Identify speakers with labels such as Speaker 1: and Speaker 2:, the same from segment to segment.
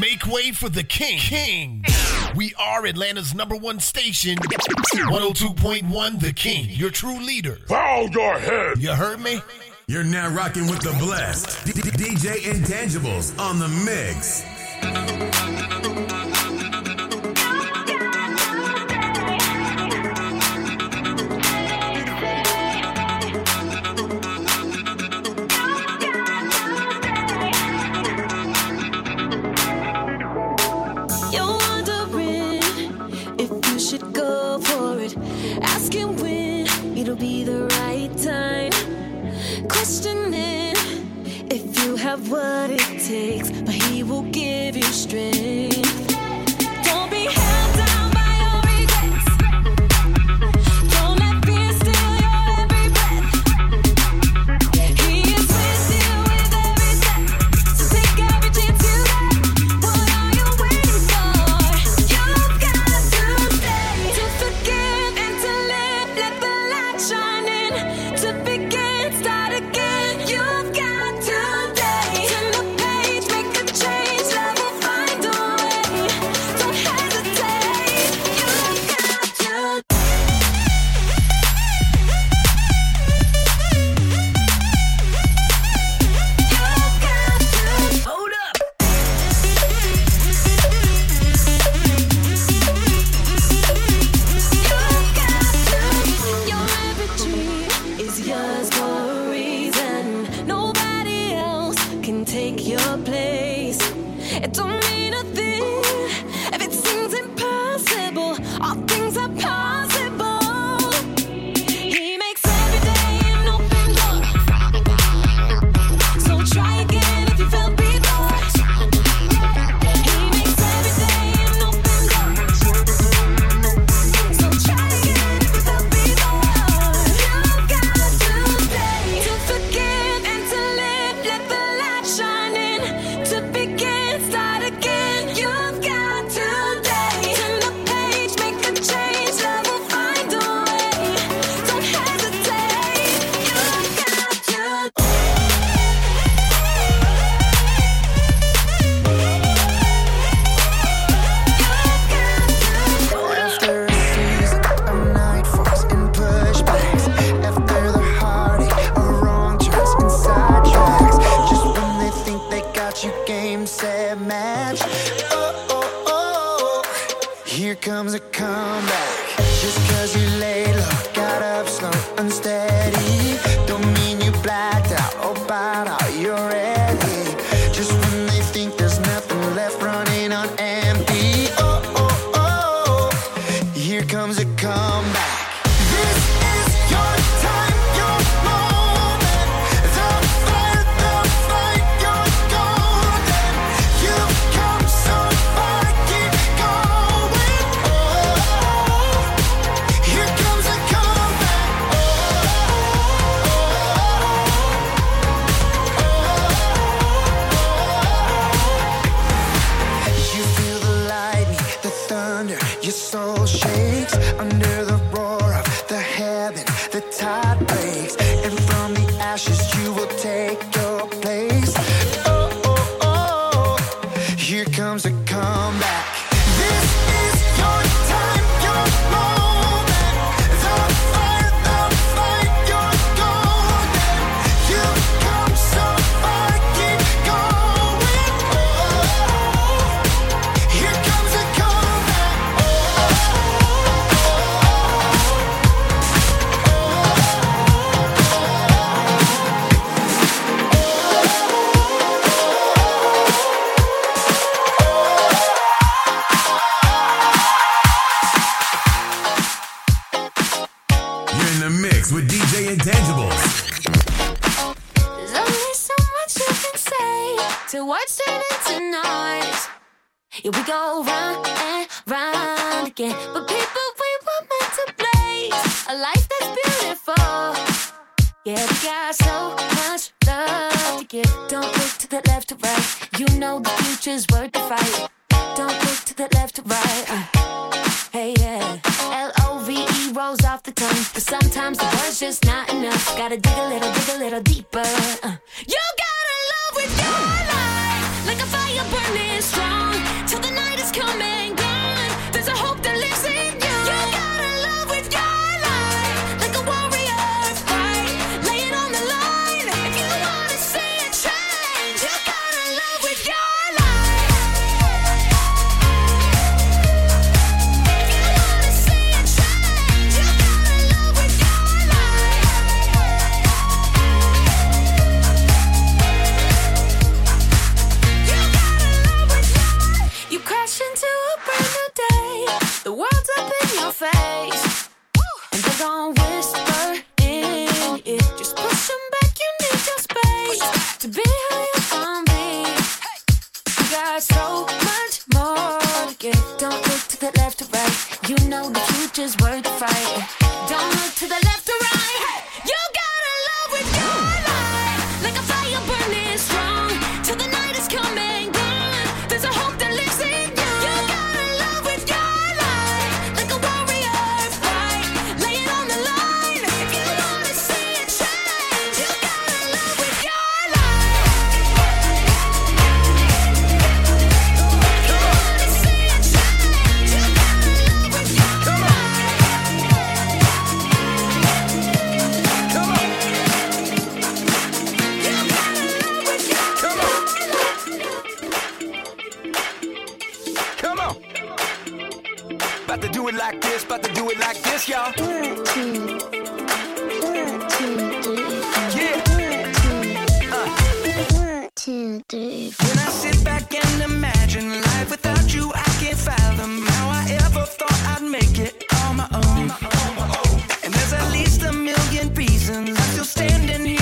Speaker 1: Make way for the king. King. We are Atlanta's number one station, 102.1 The King, your true leader.
Speaker 2: Bow your head.
Speaker 1: You heard me?
Speaker 3: You're now rocking with the blessed DJ Intangibles on the mix.
Speaker 4: same sad match. Oh, oh, oh, here comes a comeback. Just cause you lay low, got up slow, unsteady. Don't ashes.
Speaker 5: go round and round again. But people, we were meant to blaze a life that's beautiful. Yeah, we got so much love to give. Don't look to the left or right. You know the future's worth the fight. Don't look to the left or right. Uh. Hey, yeah. L O V E rolls off the tongue. but sometimes the word's just not enough. Gotta dig a little, dig a little deeper. Uh. You gotta love with your life. Like a fire burning strong.
Speaker 3: crash into a brand new day. The world's up in your face. And they're gonna whisper in it. Just push them back, you need your space to be who you wanna be. You got so much more to give. Don't look to the left or right. You know the future's worth the fight. Don't look
Speaker 2: like this, about to do it like this, y'all. One, two, one, two, three. Yeah. Uh.
Speaker 3: One, two, three.
Speaker 2: When I sit back and imagine life without you, I can't fathom how I ever thought I'd make it on my own. And there's at least a million reasons I'm still standing here.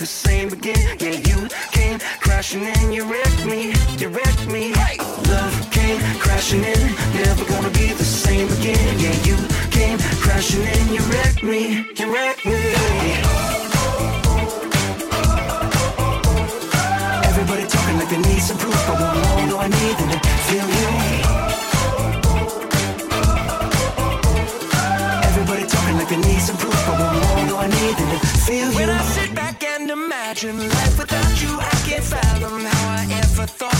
Speaker 2: the same again. Yeah, you came crashing in, you wrecked me, you wrecked me. Love came crashing in, never gonna be the same again. Yeah, you came crashing in, you wrecked me, you wrecked me. Everybody talking like they need some proof, but one more do I need than to feel you? Everybody talking like they need some proof, but what more do I need to feel you? When I sit Life without you, I can't fathom how I ever thought.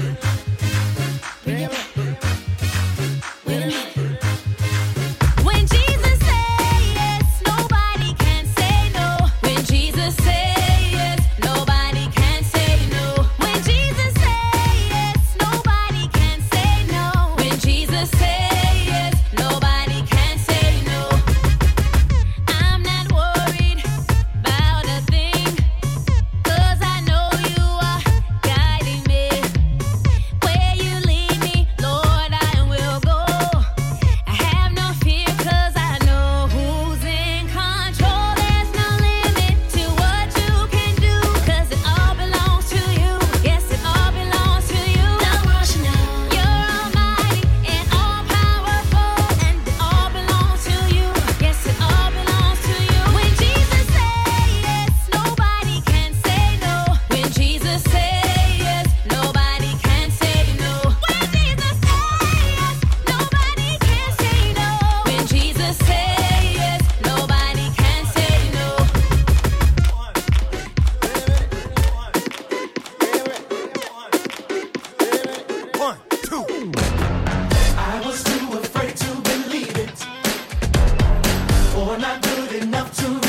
Speaker 6: enough to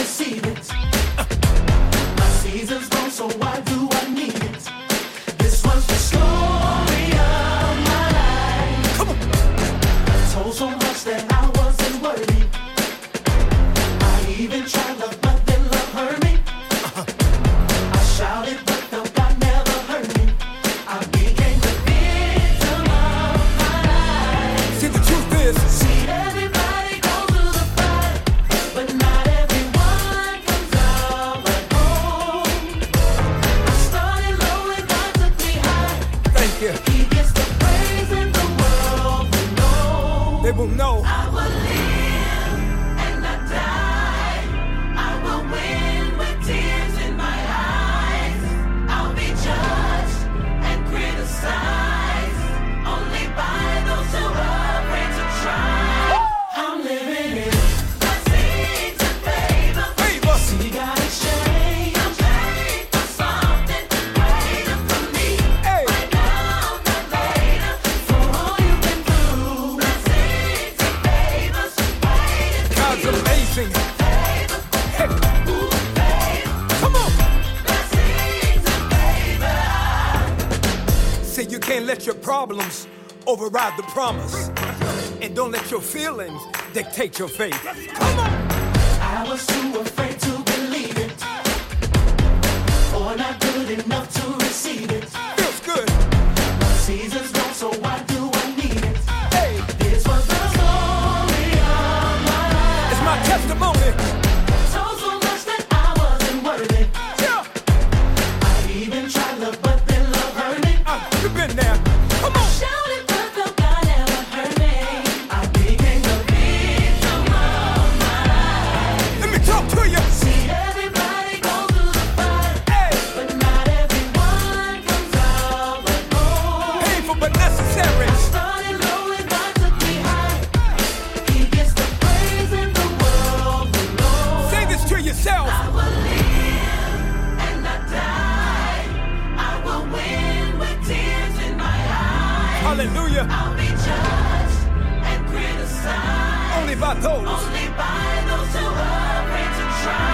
Speaker 7: problems override the promise. And don't let your feelings dictate your faith. Come on.
Speaker 6: I was too afraid to believe it. Or not good enough to receive it.
Speaker 7: Feels good.
Speaker 6: Seasons gone, so I
Speaker 7: Hallelujah.
Speaker 6: I'll be judged and criticized
Speaker 7: Only by those.
Speaker 6: only by those who are afraid to try.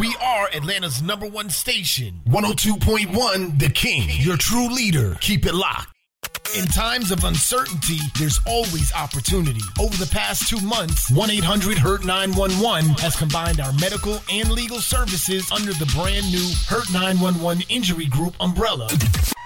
Speaker 1: We are Atlanta's number one station, 102.1 The King, your true leader. Keep it locked. In times of uncertainty, there's always opportunity. Over the past two months, 1 800 Hurt 911 has combined our medical and legal services under the brand new Hurt 911 Injury Group umbrella.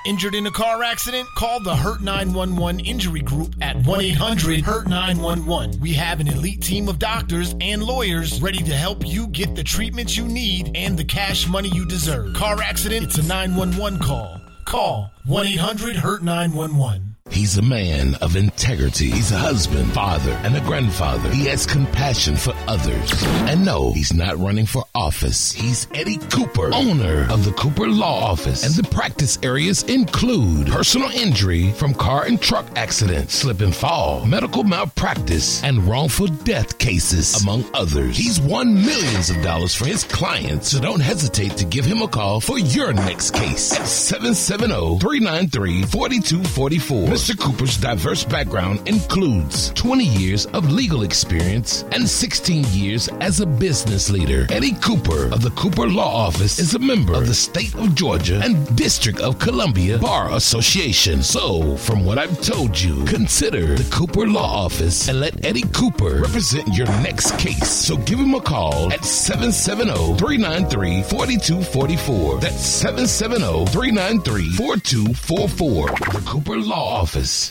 Speaker 1: Injured in a car accident? Call the Hurt 911 Injury Group at 1 800 Hurt 911. We have an elite team of doctors and lawyers ready to help you get the treatment you need and the cash money you deserve. Car accident? It's a 911 call. Call 1 800 Hurt 911.
Speaker 8: He's a man of integrity. He's a husband, father, and a grandfather. He has compassion for others. And no, he's not running for office. He's Eddie Cooper, owner of the Cooper Law Office. And the practice areas include personal injury from car and truck accidents, slip and fall, medical malpractice, and wrongful death cases, among others. He's won millions of dollars for his clients, so don't hesitate to give him a call for your next case at 770 393 4244. Mr. Cooper's diverse background includes 20 years of legal experience and 16 years as a business leader. Eddie Cooper of the Cooper Law Office is a member of the state of Georgia and District of Columbia Bar Association. So, from what I've told you, consider the Cooper Law Office and let Eddie Cooper represent your next case. So give him a call at 770-393-4244. That's 770-393-4244. The Cooper Law Office.